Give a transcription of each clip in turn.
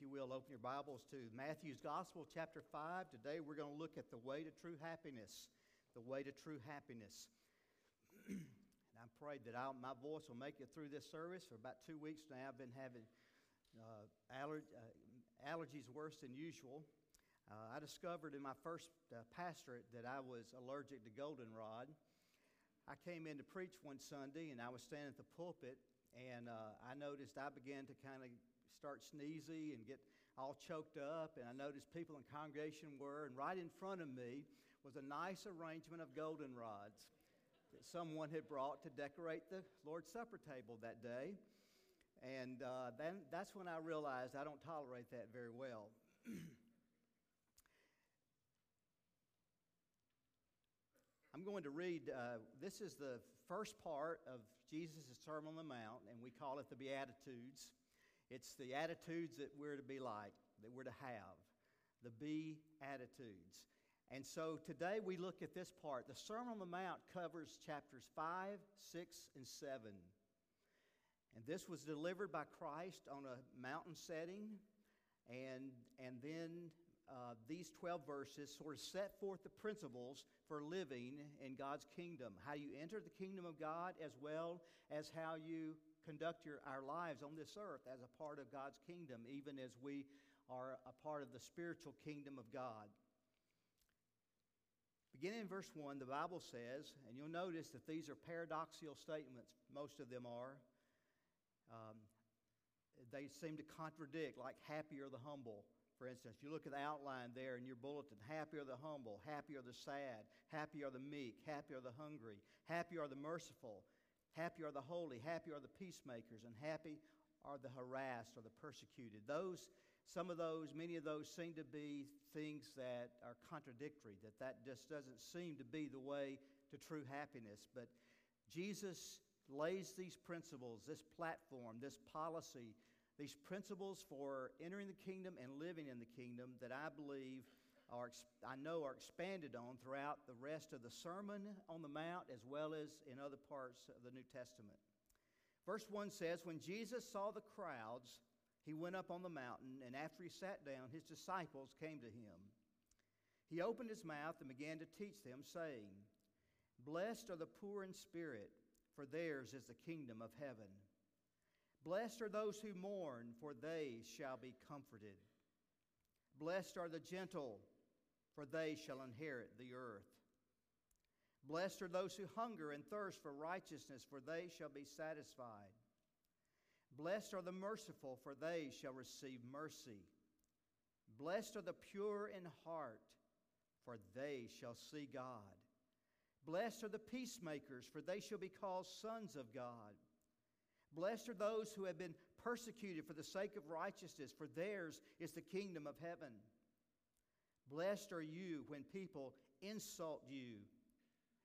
if you will, open your Bibles to Matthew's Gospel, chapter 5. Today we're going to look at the way to true happiness. The way to true happiness. and I prayed that I'll, my voice will make it through this service. For about two weeks now, I've been having uh, uh, allergies worse than usual. Uh, I discovered in my first uh, pastorate that I was allergic to goldenrod. I came in to preach one Sunday, and I was standing at the pulpit, and uh, I noticed I began to kind of start sneezy and get all choked up. And I noticed people in congregation were, and right in front of me was a nice arrangement of goldenrods that someone had brought to decorate the Lord's Supper table that day. And uh, then that's when I realized I don't tolerate that very well. I'm going to read, uh, this is the first part of Jesus' Sermon on the Mount, and we call it the Beatitudes. It's the attitudes that we're to be like, that we're to have, the be attitudes. And so today we look at this part. The Sermon on the Mount covers chapters 5, 6, and 7. And this was delivered by Christ on a mountain setting. And, and then uh, these 12 verses sort of set forth the principles for living in God's kingdom. How you enter the kingdom of God, as well as how you conduct your, our lives on this earth as a part of God's kingdom, even as we are a part of the spiritual kingdom of God. Beginning in verse 1, the Bible says, and you'll notice that these are paradoxical statements, most of them are. Um, they seem to contradict, like happy the humble. For instance, you look at the outline there in your bulletin, happy are the humble, happy are the sad, happy are the meek, happy are the hungry, happy are the merciful, Happy are the holy, happy are the peacemakers, and happy are the harassed or the persecuted. Those, some of those, many of those seem to be things that are contradictory, that that just doesn't seem to be the way to true happiness. But Jesus lays these principles, this platform, this policy, these principles for entering the kingdom and living in the kingdom that I believe are, I know are expanded on throughout the rest of the Sermon on the Mount as well as in other parts of the New Testament. Verse 1 says, When Jesus saw the crowds, he went up on the mountain, and after he sat down, his disciples came to him. He opened his mouth and began to teach them, saying, Blessed are the poor in spirit, for theirs is the kingdom of heaven. Blessed are those who mourn, for they shall be comforted. Blessed are the gentle, for they shall inherit the earth. Blessed are those who hunger and thirst for righteousness, for they shall be satisfied. Blessed are the merciful, for they shall receive mercy. Blessed are the pure in heart, for they shall see God. Blessed are the peacemakers, for they shall be called sons of God. Blessed are those who have been persecuted for the sake of righteousness, for theirs is the kingdom of heaven. Blessed are you when people insult you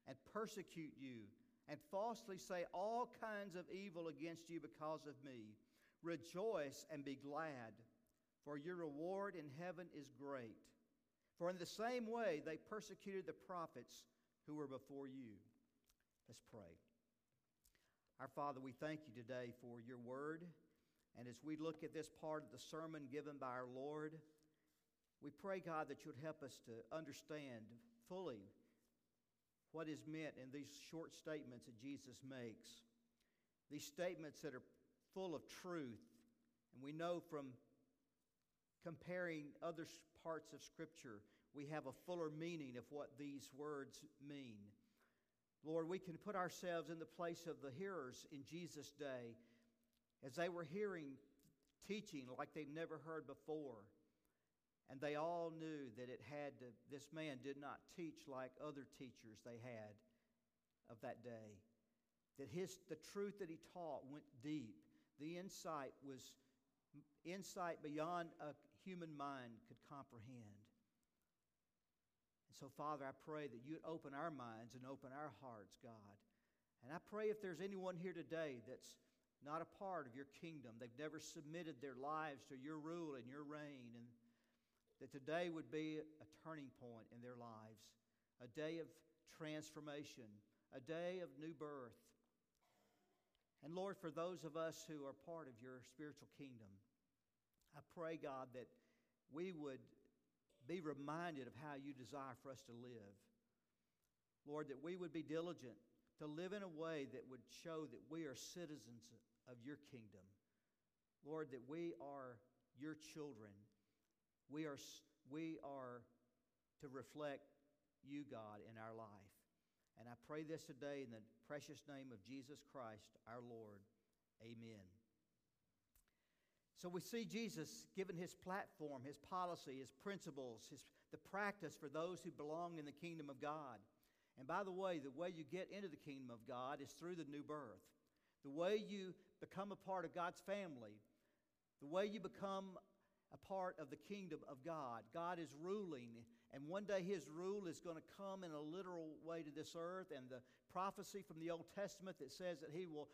and persecute you and falsely say all kinds of evil against you because of me. Rejoice and be glad, for your reward in heaven is great. For in the same way they persecuted the prophets who were before you. Let's pray. Our Father, we thank you today for your word. And as we look at this part of the sermon given by our Lord, we pray, God, that you would help us to understand fully what is meant in these short statements that Jesus makes. These statements that are full of truth. And we know from comparing other parts of Scripture, we have a fuller meaning of what these words mean. Lord, we can put ourselves in the place of the hearers in Jesus' day as they were hearing teaching like they'd never heard before. And they all knew that it had to, this man did not teach like other teachers they had of that day. That his, the truth that he taught went deep. The insight was insight beyond a human mind could comprehend. And so, Father, I pray that you'd open our minds and open our hearts, God. And I pray if there's anyone here today that's not a part of your kingdom, they've never submitted their lives to your rule and your reign, and that today would be a turning point in their lives, a day of transformation, a day of new birth. And Lord, for those of us who are part of your spiritual kingdom, I pray, God, that we would be reminded of how you desire for us to live. Lord, that we would be diligent to live in a way that would show that we are citizens of your kingdom. Lord, that we are your children. We are, we are to reflect you, God, in our life. And I pray this today in the precious name of Jesus Christ, our Lord. Amen. So we see Jesus given his platform, his policy, his principles, his, the practice for those who belong in the kingdom of God. And by the way, the way you get into the kingdom of God is through the new birth. The way you become a part of God's family, the way you become a part of the kingdom of God. God is ruling, and one day His rule is going to come in a literal way to this earth. And the prophecy from the Old Testament that says that He will,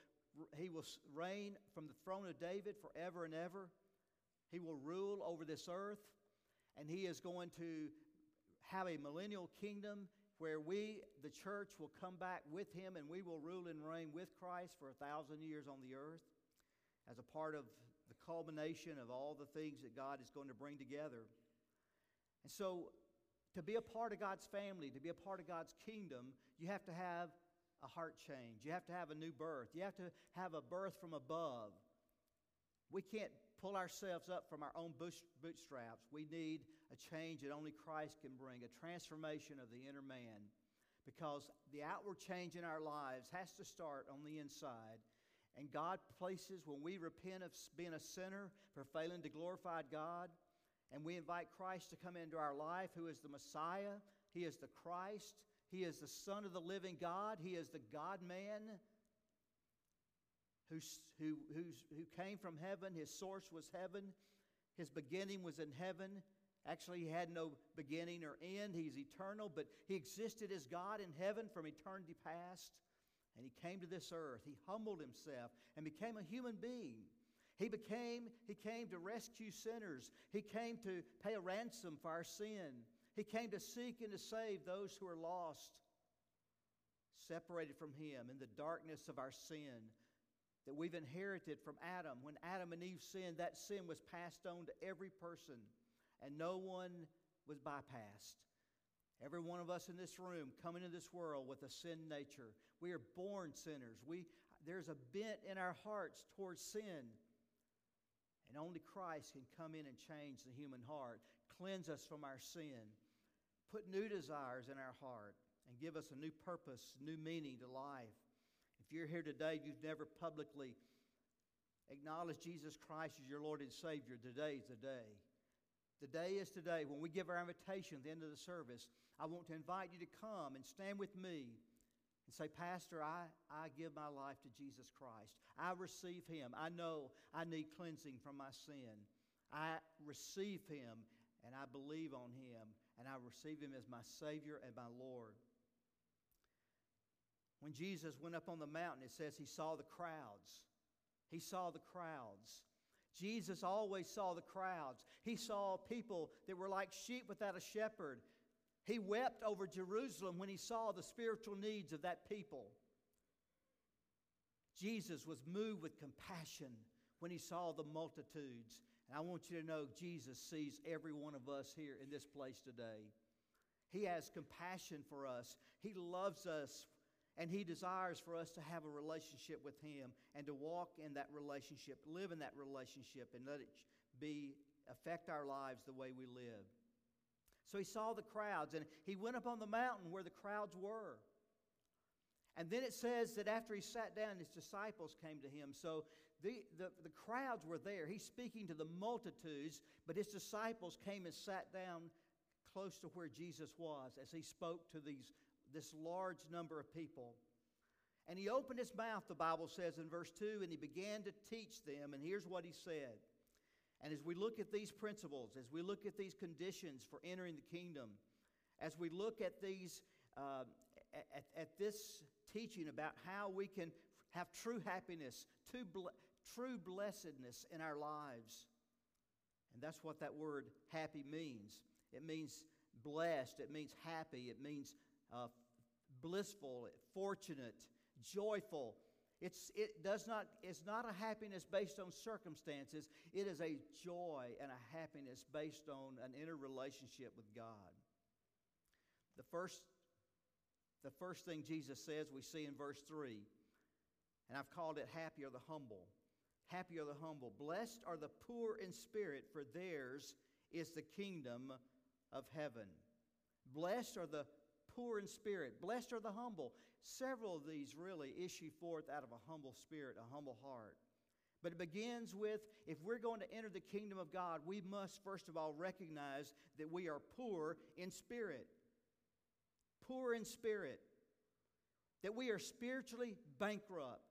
he will reign from the throne of David forever and ever, He will rule over this earth, and He is going to have a millennial kingdom where we, the church, will come back with him and we will rule and reign with Christ for a thousand years on the earth as a part of culmination of all the things that God is going to bring together. And so, to be a part of God's family, to be a part of God's kingdom, you have to have a heart change. You have to have a new birth. You have to have a birth from above. We can't pull ourselves up from our own bootstraps. We need a change that only Christ can bring, a transformation of the inner man. Because the outward change in our lives has to start on the inside. And God places, when we repent of being a sinner for failing to glorify God, and we invite Christ to come into our life, who is the Messiah, He is the Christ, He is the Son of the living God, He is the God man who, who, who came from heaven. His source was heaven. His beginning was in heaven. Actually, he had no beginning or end. He's eternal, but he existed as God in heaven from eternity past. And he came to this earth. He humbled himself and became a human being. He became, he came to rescue sinners. He came to pay a ransom for our sin. He came to seek and to save those who are lost, separated from him in the darkness of our sin that we've inherited from Adam. When Adam and Eve sinned, that sin was passed on to every person, and no one was bypassed. Every one of us in this room come into this world with a sin nature. We are born sinners. We, there's a bent in our hearts towards sin. And only Christ can come in and change the human heart, cleanse us from our sin, put new desires in our heart, and give us a new purpose, new meaning to life. If you're here today, you've never publicly acknowledged Jesus Christ as your Lord and Savior, today is the day. The day is today. When we give our invitation at the end of the service, I want to invite you to come and stand with me and say, Pastor, I, I give my life to Jesus Christ. I receive Him. I know I need cleansing from my sin. I receive Him and I believe on Him and I receive Him as my Savior and my Lord. When Jesus went up on the mountain, it says he saw the crowds. He saw the crowds. Jesus always saw the crowds. He saw people that were like sheep without a shepherd. He wept over Jerusalem when he saw the spiritual needs of that people. Jesus was moved with compassion when he saw the multitudes. And I want you to know Jesus sees every one of us here in this place today. He has compassion for us, He loves us and He desires for us to have a relationship with Him and to walk in that relationship, live in that relationship, and let it be affect our lives the way we live. So he saw the crowds, and he went up on the mountain where the crowds were. And then it says that after he sat down, his disciples came to him. So the, the, the crowds were there. He's speaking to the multitudes, but his disciples came and sat down close to where Jesus was as he spoke to these this large number of people. And he opened his mouth, the Bible says in verse 2, and he began to teach them. And here's what he said. And as we look at these principles, as we look at these conditions for entering the kingdom, as we look at these, uh, at, at, this teaching about how we can have true happiness, true, true blessedness in our lives, and that's what that word happy means. It means blessed, it means happy, it means uh, blissful, fortunate, joyful. It's, it does not, it's not a happiness based on circumstances. It is a joy and a happiness based on an inner relationship with God. The first, the first thing Jesus says we see in verse 3, and I've called it happy are the humble. Happy are the humble. Blessed are the poor in spirit, for theirs is the kingdom of heaven. Blessed are the poor in spirit. Blessed are the humble. Several of these really issue forth out of a humble spirit, a humble heart. But it begins with if we're going to enter the kingdom of God, we must first of all recognize that we are poor in spirit. Poor in spirit. That we are spiritually bankrupt.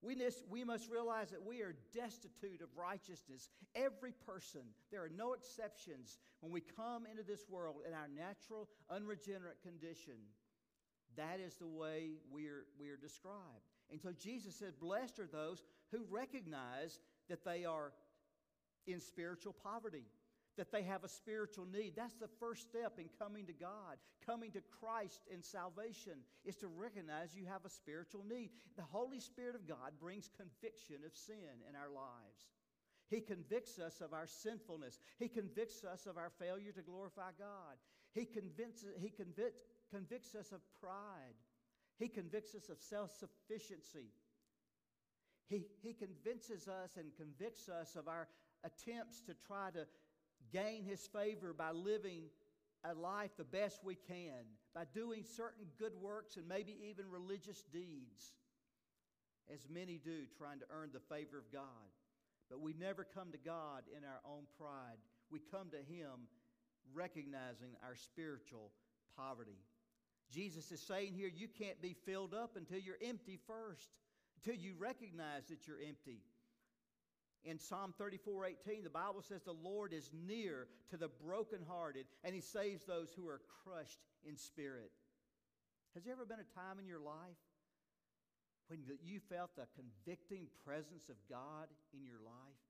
We must, we must realize that we are destitute of righteousness. Every person, there are no exceptions when we come into this world in our natural, unregenerate condition. That is the way we are, we are described. And so Jesus said, Blessed are those who recognize that they are in spiritual poverty that they have a spiritual need. That's the first step in coming to God, coming to Christ in salvation, is to recognize you have a spiritual need. The Holy Spirit of God brings conviction of sin in our lives. He convicts us of our sinfulness. He convicts us of our failure to glorify God. He, convinces, he convict, convicts us of pride. He convicts us of self sufficiency. He, he convinces us and convicts us of our attempts to try to gain His favor by living a life the best we can, by doing certain good works and maybe even religious deeds, as many do, trying to earn the favor of God. But we never come to God in our own pride. We come to Him recognizing our spiritual poverty. Jesus is saying here, you can't be filled up until you're empty first, until you recognize that you're empty. In Psalm 34 18, the Bible says, The Lord is near to the brokenhearted, and He saves those who are crushed in spirit. Has there ever been a time in your life when you felt the convicting presence of God in your life?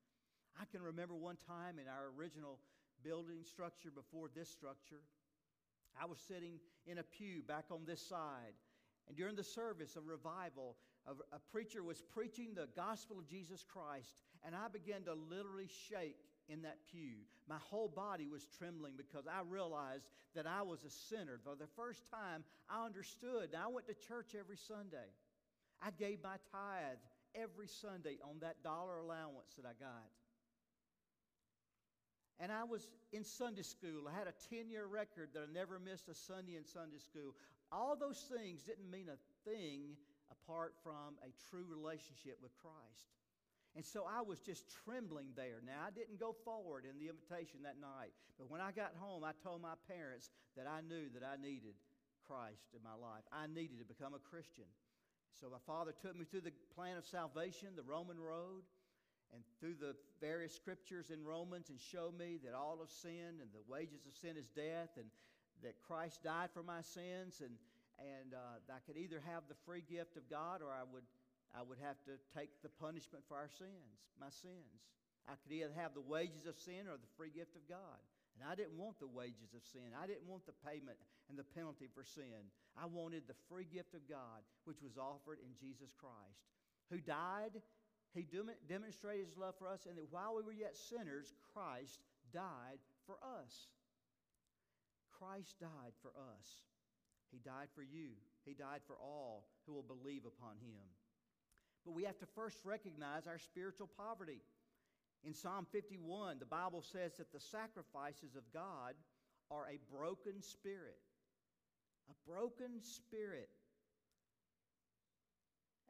I can remember one time in our original building structure before this structure, I was sitting in a pew back on this side. And during the service of revival, a, preacher was preaching the gospel of Jesus Christ, and I began to literally shake in that pew. My whole body was trembling because I realized that I was a sinner. For the first time, I understood. I went to church every Sunday. I gave my tithe every Sunday on that dollar allowance that I got. And I was in Sunday school. I had a 10 year record that I never missed a Sunday in Sunday school. All those things didn't mean a thing apart from a true relationship with Christ. And so I was just trembling there. Now, I didn't go forward in the invitation that night, but when I got home, I told my parents that I knew that I needed Christ in my life. I needed to become a Christian. So my father took me through the plan of salvation, the Roman road, and through the various scriptures in Romans and show me that all of sin and the wages of sin is death and that Christ died for my sins and, and uh, I could either have the free gift of God or I would I would have to take the punishment for our sins, my sins. I could either have the wages of sin or the free gift of God. And I didn't want the wages of sin. I didn't want the payment and the penalty for sin. I wanted the free gift of God, which was offered in Jesus Christ, who died. He demonstrated his love for us, and that while we were yet sinners, Christ died for us. Christ died for us. He died for you. He died for all who will believe upon him. But we have to first recognize our spiritual poverty. In Psalm 51, the Bible says that the sacrifices of God are a broken spirit. A broken spirit.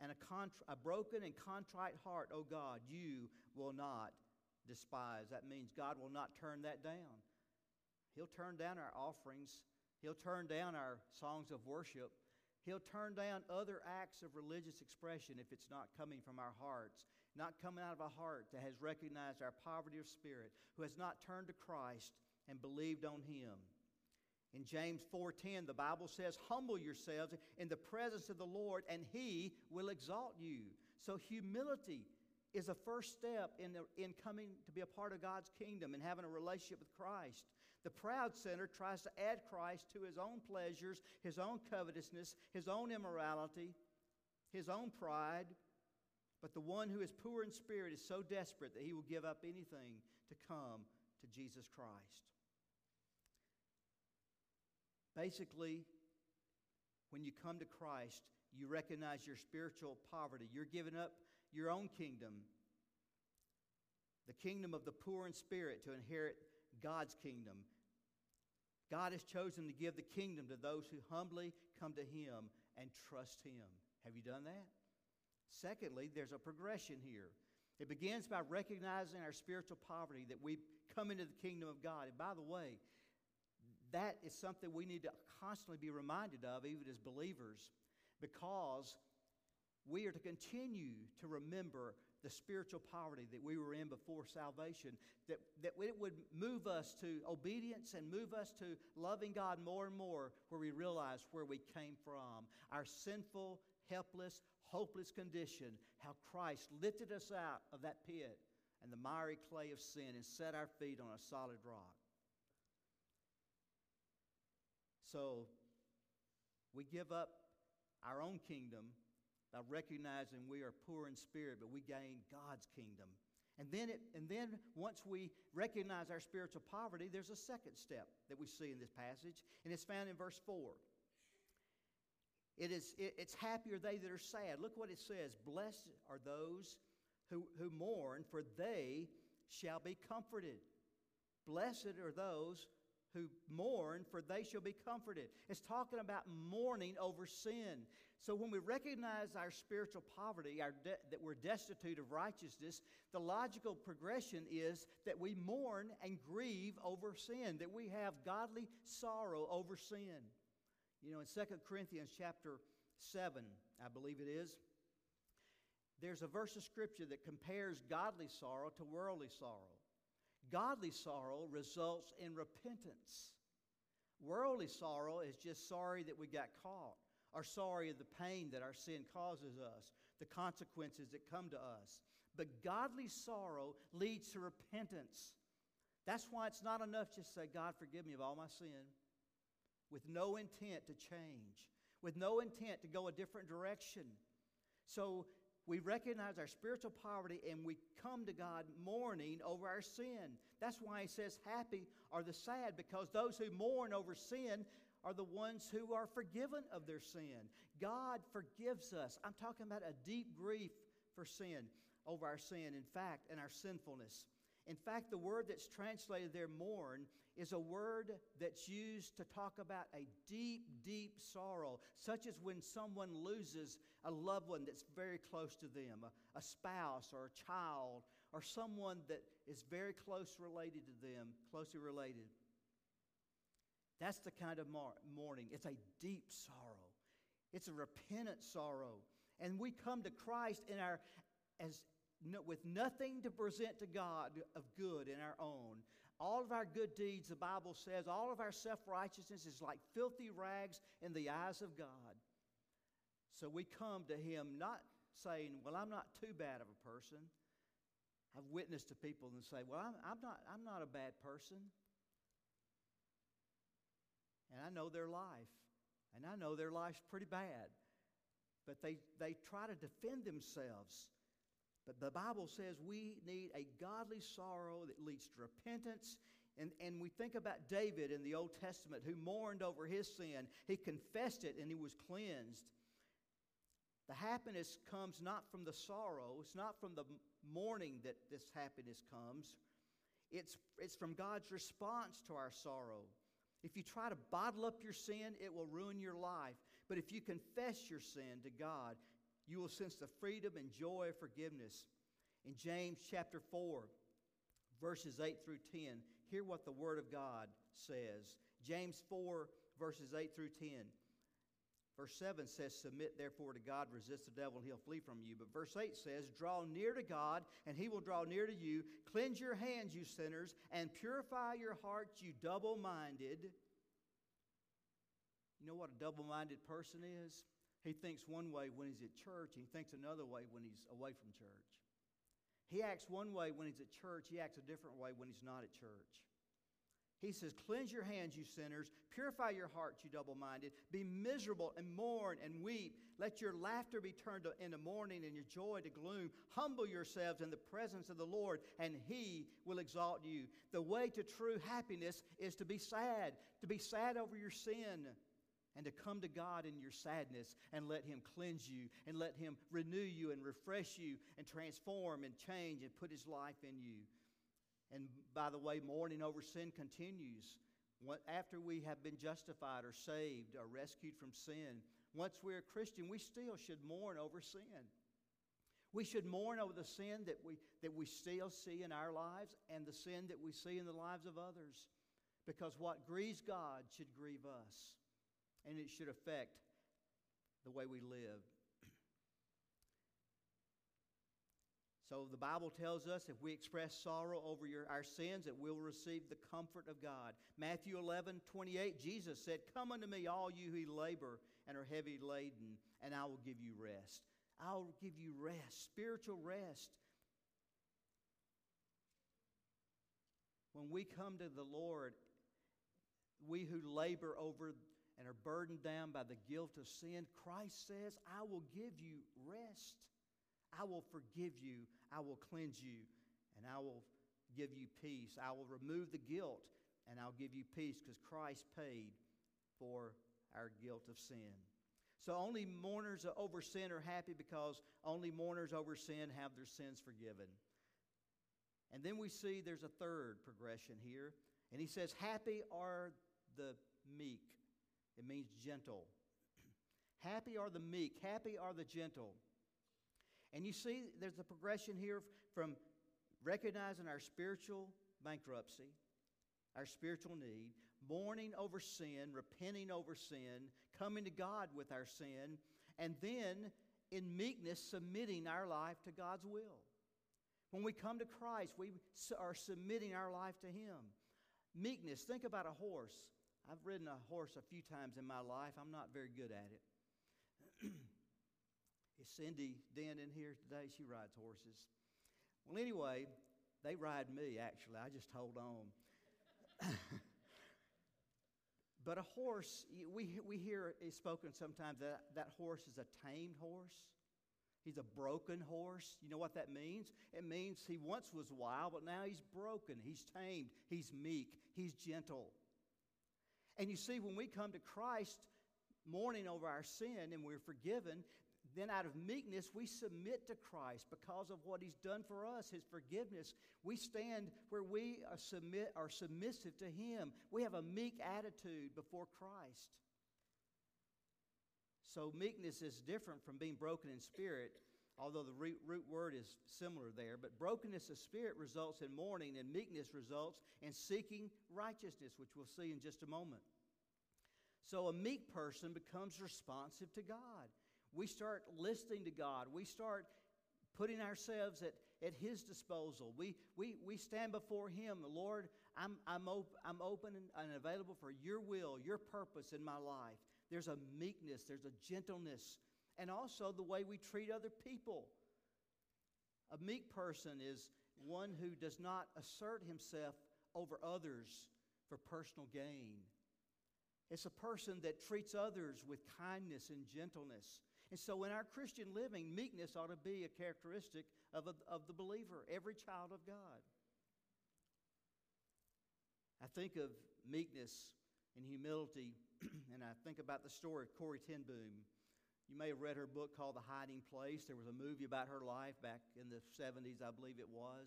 And a, a broken and contrite heart, oh God, you will not despise. That means God will not turn that down. He'll turn down our offerings, He'll turn down our songs of worship, He'll turn down other acts of religious expression if it's not coming from our hearts, not coming out of a heart that has recognized our poverty of spirit, who has not turned to Christ and believed on Him. In James 4:10, the Bible says, "Humble yourselves in the presence of the Lord, and He will exalt you." So humility is a first step in, the, in coming to be a part of God's kingdom and having a relationship with Christ. The proud sinner tries to add Christ to his own pleasures, his own covetousness, his own immorality, his own pride, But the one who is poor in spirit is so desperate that he will give up anything to come to Jesus Christ. Basically, when you come to Christ, you recognize your spiritual poverty. You're giving up your own kingdom, the kingdom of the poor in spirit, to inherit God's kingdom. God has chosen to give the kingdom to those who humbly come to Him and trust Him. Have you done that? Secondly, there's a progression here. It begins by recognizing our spiritual poverty, that we come into the kingdom of God. And by the way, that is something we need to constantly be reminded of, even as believers, because we are to continue to remember the spiritual poverty that we were in before salvation, that, that it would move us to obedience and move us to loving God more and more, where we realize where we came from. Our sinful, helpless, hopeless condition, how Christ lifted us out of that pit and the miry clay of sin and set our feet on a solid rock. So we give up our own kingdom by recognizing we are poor in spirit, but we gain God's kingdom. And then, it, and then once we recognize our spiritual poverty, there's a second step that we see in this passage, and it's found in verse 4. It is, it, it's happier they that are sad. Look what it says Blessed are those who, who mourn, for they shall be comforted. Blessed are those who mourn, for they shall be comforted. It's talking about mourning over sin. So when we recognize our spiritual poverty, our de- that we're destitute of righteousness, the logical progression is that we mourn and grieve over sin, that we have godly sorrow over sin. You know, in 2 Corinthians chapter 7, I believe it is, there's a verse of scripture that compares godly sorrow to worldly sorrow. Godly sorrow results in repentance. Worldly sorrow is just sorry that we got caught, or sorry of the pain that our sin causes us, the consequences that come to us. But godly sorrow leads to repentance. That's why it's not enough just to say, God, forgive me of all my sin with no intent to change, with no intent to go a different direction. So we recognize our spiritual poverty and we come to God mourning over our sin. That's why he says, Happy are the sad, because those who mourn over sin are the ones who are forgiven of their sin. God forgives us. I'm talking about a deep grief for sin, over our sin, in fact, and our sinfulness. In fact, the word that's translated there, mourn, is a word that's used to talk about a deep, deep sorrow, such as when someone loses a loved one that's very close to them, a, a spouse or a child, or someone that is very close related to them, closely related. That's the kind of mourning. It's a deep sorrow. It's a repentant sorrow. And we come to Christ in our as no, with nothing to present to God of good in our own. All of our good deeds, the Bible says, all of our self righteousness is like filthy rags in the eyes of God. So we come to Him not saying, Well, I'm not too bad of a person. I've witnessed to people and say, Well, I'm, I'm, not, I'm not a bad person. And I know their life. And I know their life's pretty bad. But they, they try to defend themselves. But the Bible says we need a godly sorrow that leads to repentance. And, and we think about David in the Old Testament who mourned over his sin. He confessed it and he was cleansed. The happiness comes not from the sorrow, it's not from the mourning that this happiness comes. It's, it's from God's response to our sorrow. If you try to bottle up your sin, it will ruin your life. But if you confess your sin to God, you will sense the freedom and joy of forgiveness. In James chapter 4, verses 8 through 10, hear what the Word of God says. James 4, verses 8 through 10. Verse 7 says, Submit therefore to God, resist the devil, and he'll flee from you. But verse 8 says, Draw near to God, and he will draw near to you. Cleanse your hands, you sinners, and purify your hearts, you double minded. You know what a double minded person is? He thinks one way when he's at church, and he thinks another way when he's away from church. He acts one way when he's at church, he acts a different way when he's not at church. He says, Cleanse your hands, you sinners. Purify your hearts, you double minded. Be miserable and mourn and weep. Let your laughter be turned into mourning and your joy to gloom. Humble yourselves in the presence of the Lord, and he will exalt you. The way to true happiness is to be sad, to be sad over your sin, and to come to God in your sadness and let him cleanse you, and let him renew you, and refresh you, and transform and change and put his life in you. And by the way, mourning over sin continues. After we have been justified or saved or rescued from sin, once we're a Christian, we still should mourn over sin. We should mourn over the sin that we, that we still see in our lives and the sin that we see in the lives of others. Because what grieves God should grieve us, and it should affect the way we live. So the Bible tells us if we express sorrow over your, our sins, that we'll receive the comfort of God. Matthew 11, 28, Jesus said, Come unto me, all you who labor and are heavy laden, and I will give you rest. I'll give you rest, spiritual rest. When we come to the Lord, we who labor over and are burdened down by the guilt of sin, Christ says, I will give you rest. I will forgive you. I will cleanse you. And I will give you peace. I will remove the guilt and I'll give you peace because Christ paid for our guilt of sin. So only mourners over sin are happy because only mourners over sin have their sins forgiven. And then we see there's a third progression here. And he says, Happy are the meek. It means gentle. happy are the meek. Happy are the gentle. And you see, there's a progression here from recognizing our spiritual bankruptcy, our spiritual need, mourning over sin, repenting over sin, coming to God with our sin, and then in meekness submitting our life to God's will. When we come to Christ, we are submitting our life to Him. Meekness, think about a horse. I've ridden a horse a few times in my life. I'm not very good at it. Is Cindy Den in here today? She rides horses. Well, anyway, they ride me, actually. I just hold on. but a horse, we, we hear it spoken sometimes that that horse is a tamed horse. He's a broken horse. You know what that means? It means he once was wild, but now he's broken. He's tamed. He's meek. He's gentle. And you see, when we come to Christ, mourning over our sin and we're forgiven, then out of meekness, we submit to Christ because of what He's done for us, His forgiveness. We stand where we are, submit, are submissive to Him. We have a meek attitude before Christ. So, meekness is different from being broken in spirit, although the root, word is similar there. But brokenness of spirit results in mourning, and meekness results in seeking righteousness, which we'll see in just a moment. So, a meek person becomes responsive to God we start listening to God. We start putting ourselves at, at His disposal. We, we, we stand before Him. Lord, I'm, I'm, op- I'm open and, and available for your will, your purpose in my life. There's a meekness, there's a gentleness, and also the way we treat other people. A meek person is one who does not assert himself over others for personal gain. It's a person that treats others with kindness and gentleness. And so, in our Christian living, meekness ought to be a characteristic of, a, of the believer, every child of God. I think of meekness and humility, and I think about the story of Corrie ten Boom. You may have read her book called The Hiding Place. There was a movie about her life back in the 70s, I believe it was.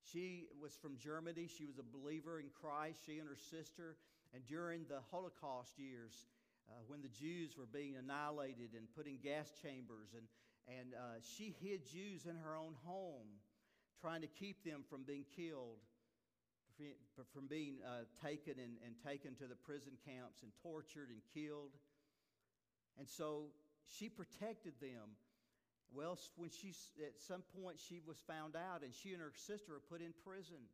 She was from Germany. She was a believer in Christ, she and her sister. And during the Holocaust years, uh, when the Jews were being annihilated and put in gas chambers. And, and uh, she hid Jews in her own home, trying to keep them from being killed, from being uh, taken and, and taken to the prison camps and tortured and killed. And so she protected them. Well, when she, at some point she was found out, and she and her sister were put in prison.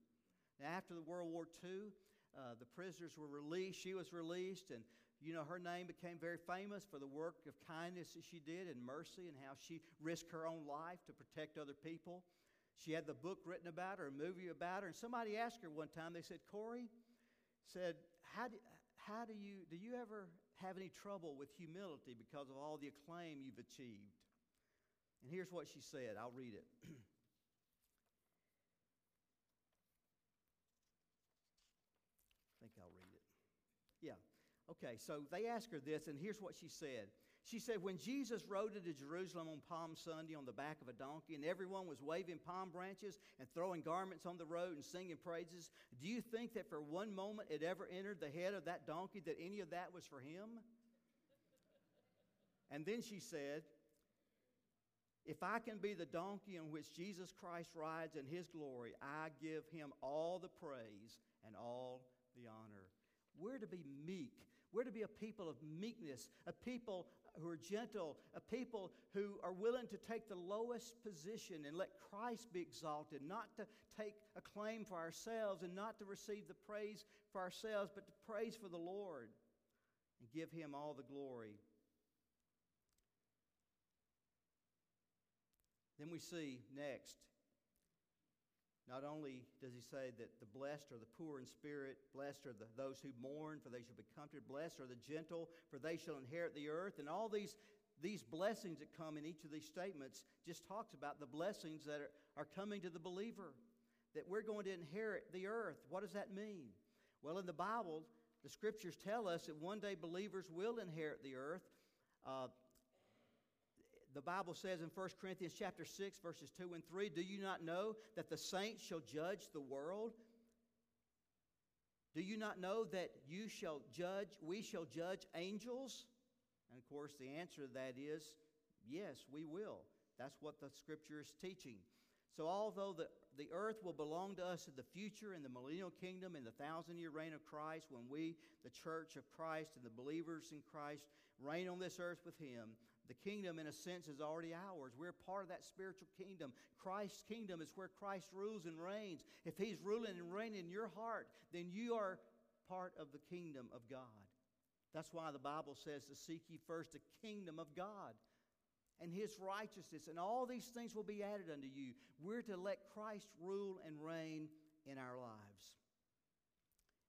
Now, after the World War II, uh, the prisoners were released. She was released, and you know, her name became very famous for the work of kindness that she did and mercy and how she risked her own life to protect other people. She had the book written about her, a movie about her, and somebody asked her one time, they said, "Corrie, said, how do, how do you, do you ever have any trouble with humility because of all the acclaim you've achieved? And here's what she said. I'll read it. I think I'll read it. Yeah. Okay, so they asked her this, and here's what she said. She said, When Jesus rode into Jerusalem on Palm Sunday on the back of a donkey, and everyone was waving palm branches and throwing garments on the road and singing praises, do you think that for one moment it ever entered the head of that donkey that any of that was for him? And then she said, If I can be the donkey on which Jesus Christ rides in his glory, I give him all the praise and all the honor. We're to be meek. We're to be a people of meekness, a people who are gentle, a people who are willing to take the lowest position and let Christ be exalted, not to take a claim for ourselves and not to receive the praise for ourselves, but to praise for the Lord and give Him all the glory. Then we see next not only does he say that the blessed are the poor in spirit, blessed are the, those who mourn, for they shall be comforted, blessed are the gentle, for they shall inherit the earth. And all these, these blessings that come in each of these statements just talks about the blessings that are, are coming to the believer, that we're going to inherit the earth. What does that mean? Well, in the Bible, the scriptures tell us that one day believers will inherit the earth. Uh, the Bible says in 1 Corinthians chapter 6 verses 2 and 3, do you not know that the saints shall judge the world? Do you not know that you shall judge, we shall judge angels? And of course, the answer to that is yes, we will. That's what the scripture is teaching. So, although the, the earth will belong to us in the future, in the millennial kingdom, in the thousand year reign of Christ, when we, the church of Christ and the believers in Christ, reign on this earth with Him, the kingdom, in a sense, is already ours. We're part of that spiritual kingdom. Christ's kingdom is where Christ rules and reigns. If He's ruling and reigning in your heart, then you are part of the kingdom of God. That's why the Bible says to seek ye first the kingdom of God and His righteousness, and all these things will be added unto you. We're to let Christ rule and reign in our lives.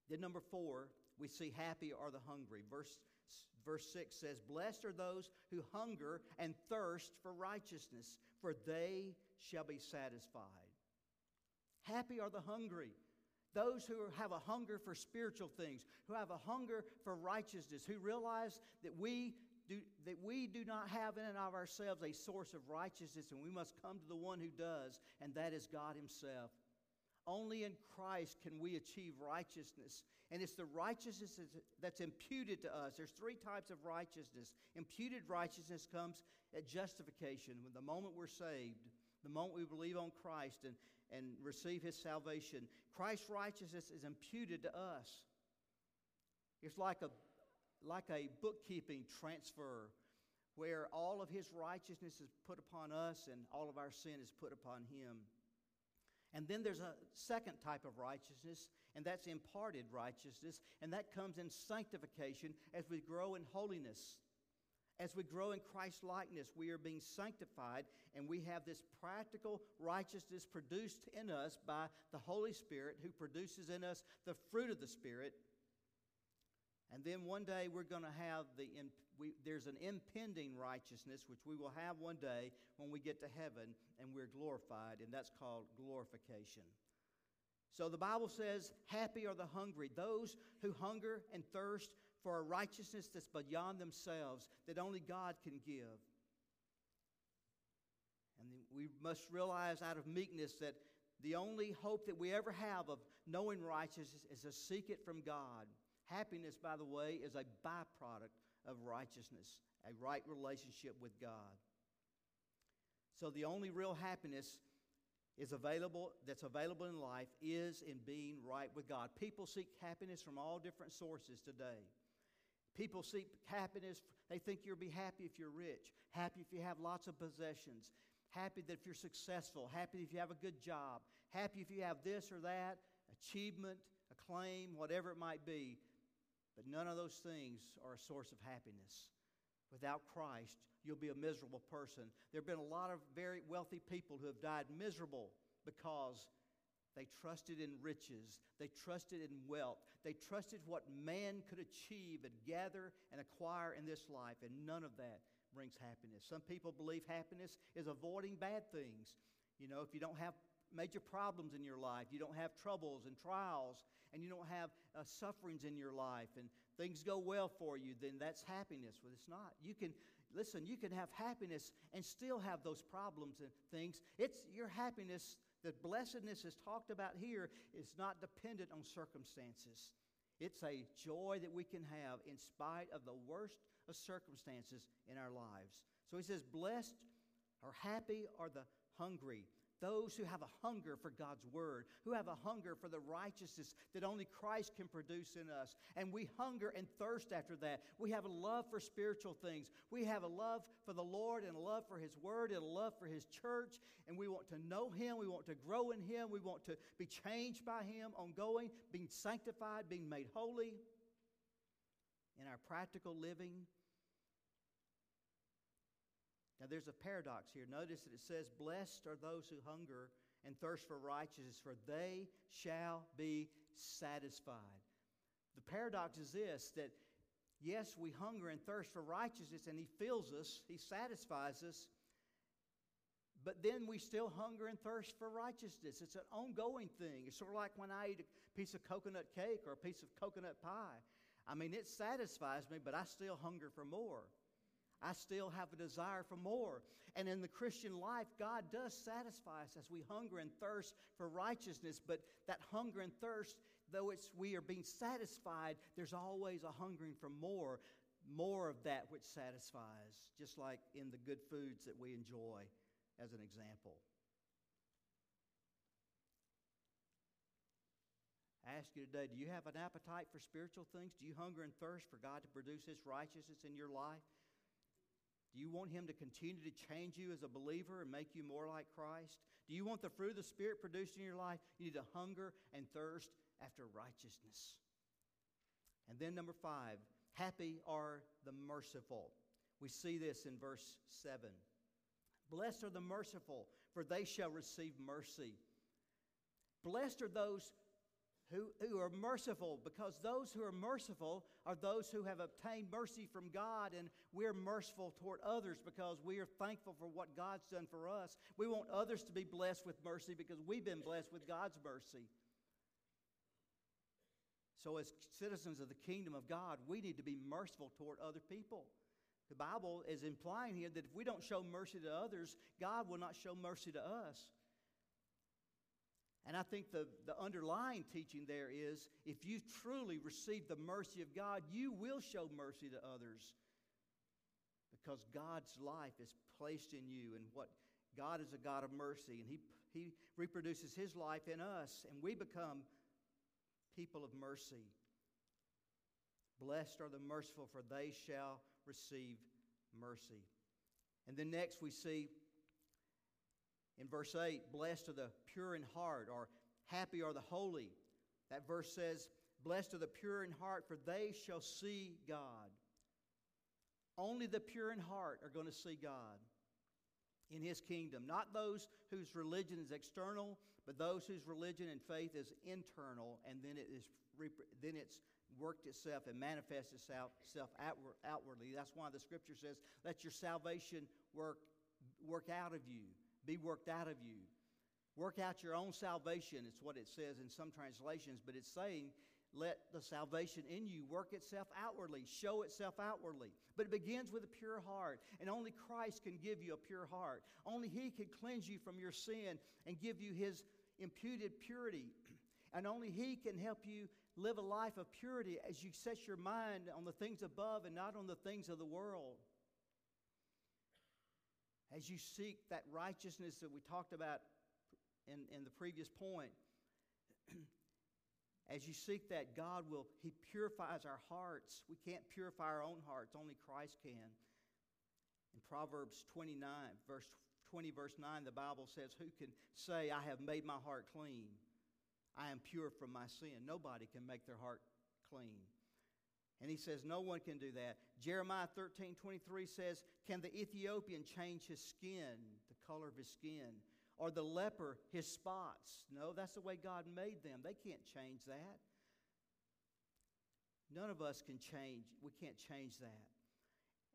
Then, number four, we see happy are the hungry. Verse verse 6 says, Blessed are those who hunger and thirst for righteousness, for they shall be satisfied. Happy are the hungry. Those who have a hunger for spiritual things, who have a hunger for righteousness, who realize that we do, that we do not have in and of ourselves a source of righteousness, and we must come to the one who does, and that is God Himself. Only in Christ can we achieve righteousness. And it's the righteousness that's imputed to us. There's three types of righteousness. Imputed righteousness comes at justification, when the moment we're saved, the moment we believe on Christ and, and receive his salvation. Christ's righteousness is imputed to us. It's like a, like a bookkeeping transfer where all of his righteousness is put upon us and all of our sin is put upon him. And then there's a second type of righteousness, and that's imparted righteousness, and that comes in sanctification as we grow in holiness. As we grow in Christ likeness, we are being sanctified, and we have this practical righteousness produced in us by the Holy Spirit, who produces in us the fruit of the Spirit. And then one day we're going to have the we, there's an impending righteousness which we will have one day when we get to heaven and we're glorified, and that's called glorification. So the Bible says, Happy are the hungry, those who hunger and thirst for a righteousness that's beyond themselves, that only God can give. And we must realize out of meekness that the only hope that we ever have of knowing righteousness is to seek it from God. Happiness, by the way, is a byproduct of righteousness, a right relationship with God. So the only real happiness is available that's available in life is in being right with God. People seek happiness from all different sources today. People seek happiness, they think you'll be happy if you're rich, happy if you have lots of possessions, happy that if you're successful, happy if you have a good job, happy if you have this or that, achievement, acclaim, whatever it might be. But none of those things are a source of happiness. Without Christ, you'll be a miserable person. There have been a lot of very wealthy people who have died miserable because they trusted in riches. They trusted in wealth. They trusted what man could achieve and gather and acquire in this life, and none of that brings happiness. Some people believe happiness is avoiding bad things. You know, if you don't have major problems in your life, you don't have troubles and trials, and you don't have uh, sufferings in your life, and things go well for you, then that's happiness. Well, it's not. You can, listen, you can have happiness and still have those problems and things. It's your happiness, the blessedness is talked about here, is not dependent on circumstances. It's a joy that we can have in spite of the worst of circumstances in our lives. So he says, Blessed or happy are the hungry, those who have a hunger for God's word, who have a hunger for the righteousness that only Christ can produce in us. And we hunger and thirst after that. We have a love for spiritual things. We have a love for the Lord and a love for His word and a love for His church. And we want to know Him. We want to grow in Him. We want to be changed by Him, ongoing, being sanctified, being made holy in our practical living now, there's a paradox here. Notice that it says, Blessed are those who hunger and thirst for righteousness, for they shall be satisfied. The paradox is this that yes, we hunger and thirst for righteousness, and He fills us, He satisfies us, but then we still hunger and thirst for righteousness. It's an ongoing thing. It's sort of like when I eat a piece of coconut cake or a piece of coconut pie. I mean, it satisfies me, but I still hunger for more. I still have a desire for more. And in the Christian life, God does satisfy us as we hunger and thirst for righteousness. But that hunger and thirst, though it's we are being satisfied, there's always a hungering for more, more of that which satisfies, just like in the good foods that we enjoy, as an example. I ask you today, do you have an appetite for spiritual things? Do you hunger and thirst for God to produce His righteousness in your life? Do you want Him to continue to change you as a believer and make you more like Christ? Do you want the fruit of the Spirit produced in your life? You need to hunger and thirst after righteousness. And then, number five, happy are the merciful. We see this in verse 7. Blessed are the merciful, for they shall receive mercy. Blessed are those who, who are merciful, because those who are merciful are those who have obtained mercy from God, and we're merciful toward others because we are thankful for what God's done for us. We want others to be blessed with mercy because we've been blessed with God's mercy. So, as citizens of the kingdom of God, we need to be merciful toward other people. The Bible is implying here that if we don't show mercy to others, God will not show mercy to us. And I think the, the underlying teaching there is if you truly receive the mercy of God, you will show mercy to others because God's life is placed in you and what God is a God of mercy and he, he reproduces His life in us and we become people of mercy. Blessed are the merciful, for they shall receive mercy. And then next we see in verse 8, blessed are the pure in heart, or happy are the holy. That verse says, Blessed are the pure in heart, for they shall see God. Only the pure in heart are going to see God in His kingdom. Not those whose religion is external, but those whose religion and faith is internal, and then it is then it's worked itself and manifests itself, itself outward, outwardly. That's why the Scripture says, "Let your salvation work work out of you." Be worked out of you. Work out your own salvation, it's what it says in some translations, but it's saying, let the salvation in you work itself outwardly, show itself outwardly. But it begins with a pure heart, and only Christ can give you a pure heart. Only He can cleanse you from your sin and give you His imputed purity. And only He can help you live a life of purity as you set your mind on the things above and not on the things of the world as you seek that righteousness that we talked about in, in the previous point, as you seek that, God will, He purifies our hearts. We can't purify our own hearts, only Christ can. In Proverbs 29, verse 20, verse 9, the Bible says, Who can say, I have made my heart clean? I am pure from my sin. Nobody can make their heart clean. And he says, No one can do that. Jeremiah 13 23 says, Can the Ethiopian change his skin, the color of his skin? or the leper his spots. No, that's the way God made them. They can't change that. None of us can change. We can't change that.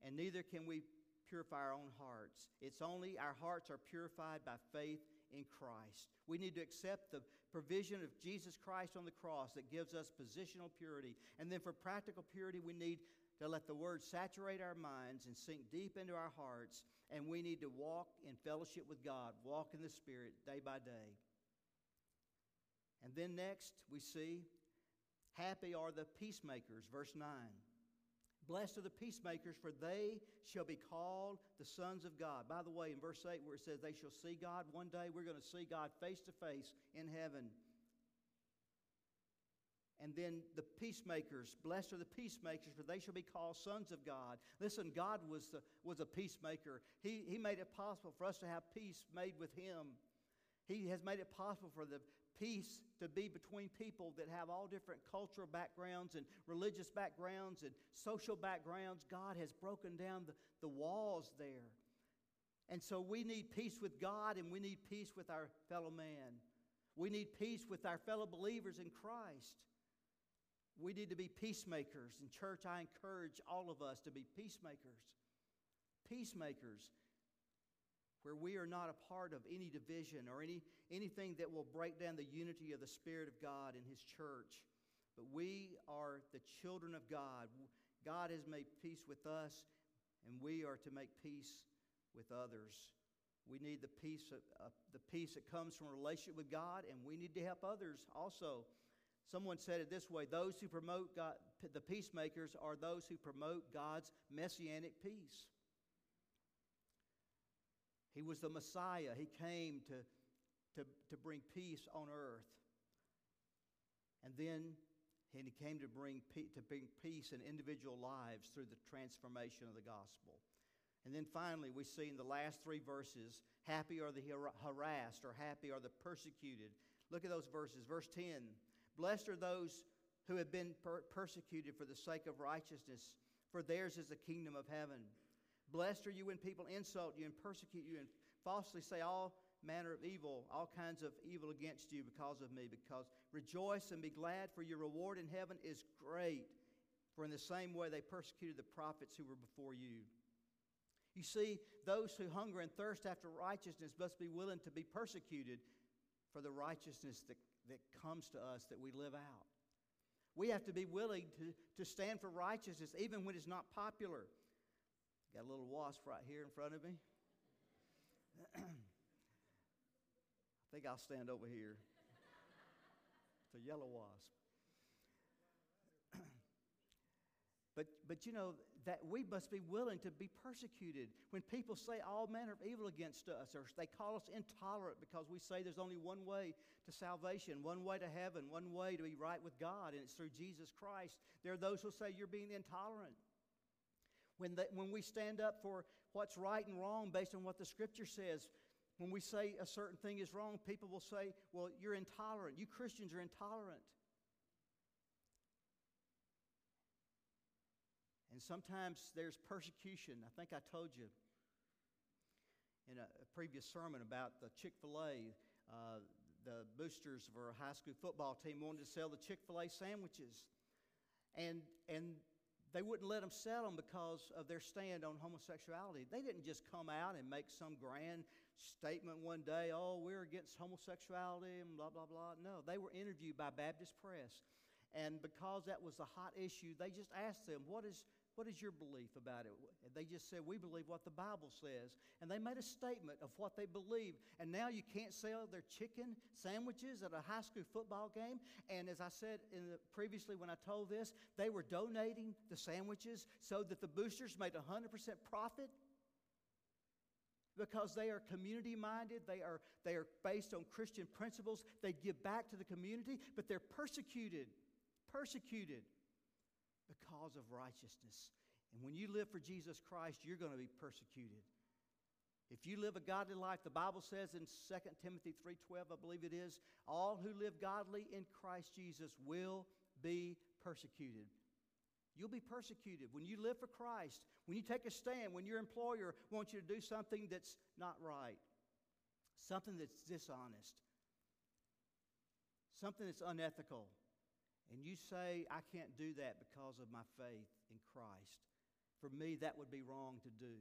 And neither can we purify our own hearts. It's only our hearts are purified by faith in Christ. We need to accept the provision of Jesus Christ on the cross that gives us positional purity. And then for practical purity, we need to let the word saturate our minds and sink deep into our hearts. And we need to walk in fellowship with God, walk in the Spirit day by day. And then next, we see, happy are the peacemakers, verse 9. Blessed are the peacemakers, for they shall be called the sons of God. By the way, in verse 8, where it says they shall see God, one day we're going to see God face to face in heaven. And then the peacemakers, blessed are the peacemakers, for they shall be called sons of God. Listen, God was, the, was a peacemaker. He, he made it possible for us to have peace made with Him. He has made it possible for the peace to be between people that have all different cultural backgrounds and religious backgrounds and social backgrounds. God has broken down the, the walls there. And so we need peace with God and we need peace with our fellow man. We need peace with our fellow believers in Christ. We need to be peacemakers. In church, I encourage all of us to be peacemakers. Peacemakers where we are not a part of any division or any, anything that will break down the unity of the Spirit of God in His church. But we are the children of God. God has made peace with us, and we are to make peace with others. We need the peace, uh, the peace that comes from a relationship with God, and we need to help others also. Someone said it this way those who promote God, the peacemakers are those who promote God's messianic peace. He was the Messiah. He came to, to, to bring peace on earth. And then and he came to bring, to bring peace in individual lives through the transformation of the gospel. And then finally, we see in the last three verses happy are the harassed, or happy are the persecuted. Look at those verses. Verse 10 Blessed are those who have been per- persecuted for the sake of righteousness, for theirs is the kingdom of heaven. Blessed are you when people insult you and persecute you and falsely say all manner of evil, all kinds of evil against you because of me. Because rejoice and be glad, for your reward in heaven is great. For in the same way they persecuted the prophets who were before you. You see, those who hunger and thirst after righteousness must be willing to be persecuted for the righteousness that, that comes to us that we live out. We have to be willing to, to stand for righteousness even when it's not popular. Got a little wasp right here in front of me. I think I'll stand over here. It's a yellow wasp. but, but you know, that we must be willing to be persecuted. When people say all manner of evil against us, or they call us intolerant because we say there's only one way to salvation, one way to heaven, one way to be right with God, and it's through Jesus Christ, there are those who say you're being intolerant. When, they, when we stand up for what's right and wrong based on what the Scripture says, when we say a certain thing is wrong, people will say, Well, you're intolerant. You Christians are intolerant. And sometimes there's persecution. I think I told you in a, previous sermon about the Chick fil A. Uh, the boosters for a high school football team wanted to sell the Chick fil A sandwiches. And, and they wouldn't let them sell them because of their stand on homosexuality. They didn't just come out and make some grand statement one day, oh, we're against homosexuality and blah, blah, blah. No, they were interviewed by Baptist Press. And because that was a hot issue, they just asked them, what is, what is your belief about it? They just said, We believe what the Bible says. And they made a statement of what they believe. And now you can't sell their chicken sandwiches at a high school football game. And as I said the, previously when I told this, they were donating the sandwiches so that the boosters made 100% profit because they are community minded, they are, they are based on Christian principles, they give back to the community, but they're persecuted. Persecuted because of righteousness. And when you live for Jesus Christ, you're going to be persecuted. If you live a godly life, the Bible says in 2 Timothy 3:12, I believe it is, all who live godly in Christ Jesus will be persecuted. You'll be persecuted when you live for Christ, when you take a stand, when your employer wants you to do something that's not right. something that's dishonest, something that's unethical, and you say, I can't do that because of my faith in Christ, for me, that would be wrong to do.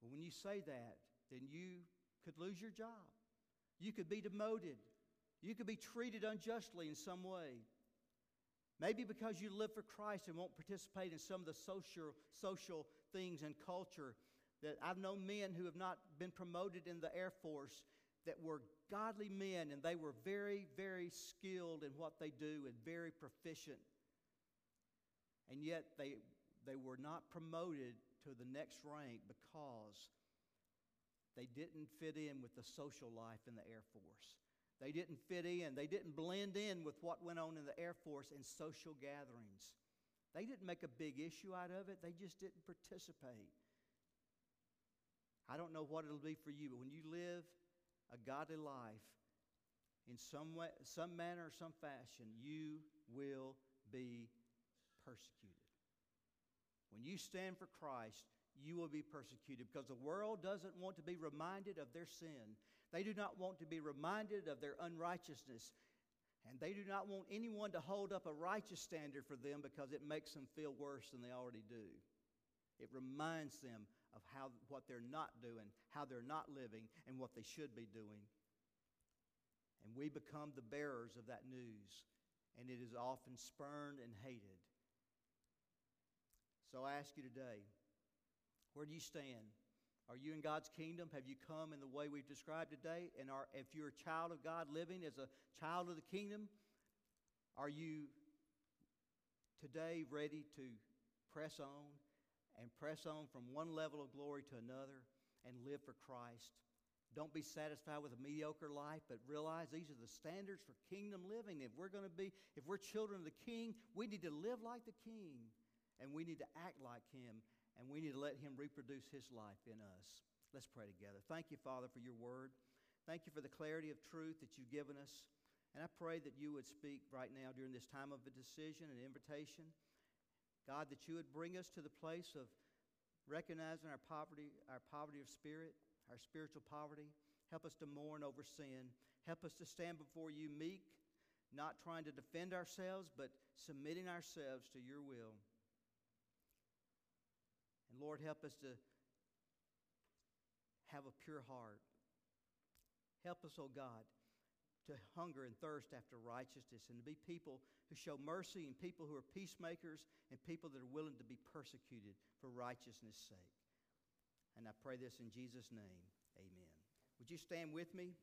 But when you say that, then you could lose your job. You could be demoted. You could be treated unjustly in some way. Maybe because you live for Christ and won't participate in some of the social, social things and culture. That I've known men who have not been promoted in the Air Force that were godly men and they were very, very skilled in what they do and very proficient. And yet they, they were not promoted to the next rank because they didn't fit in with the social life in the Air Force. They didn't fit in. They didn't blend in with what went on in the Air Force in social gatherings. They didn't make a big issue out of it, they just didn't participate. I don't know what it'll be for you, but when you live a godly life in some way, some manner or some fashion, you will be persecuted. When you stand for Christ, you will be persecuted because the world doesn't want to be reminded of their sin. They do not want to be reminded of their unrighteousness. And they do not want anyone to hold up a righteous standard for them because it makes them feel worse than they already do. It reminds them of how, what they're not doing, how they're not living, and what they should be doing. And we become the bearers of that news, and it is often spurned and hated. So I ask you today where do you stand? Are you in God's kingdom? Have you come in the way we've described today? And are, if you're a child of God living as a child of the kingdom, are you today ready to press on and press on from one level of glory to another and live for Christ? Don't be satisfied with a mediocre life, but realize these are the standards for kingdom living. If we're going to be, if we're children of the king, we need to live like the king and we need to act like him and we need to let Him reproduce His life in us. Let's pray together. Thank you, Father, for your word. Thank you for the clarity of truth that you've given us. And I pray that you would speak right now during this time of a decision and invitation. God, that you would bring us to the place of recognizing our poverty, our poverty of spirit, our spiritual poverty. Help us to mourn over sin. Help us to stand before you meek, not trying to defend ourselves, but submitting ourselves to your will. And Lord, help us to have a pure heart. Help us, oh God, to hunger and thirst after righteousness and to be people who show mercy and people who are peacemakers and people that are willing to be persecuted for righteousness' sake. And I pray this in Jesus' name. Amen. Would you stand with me?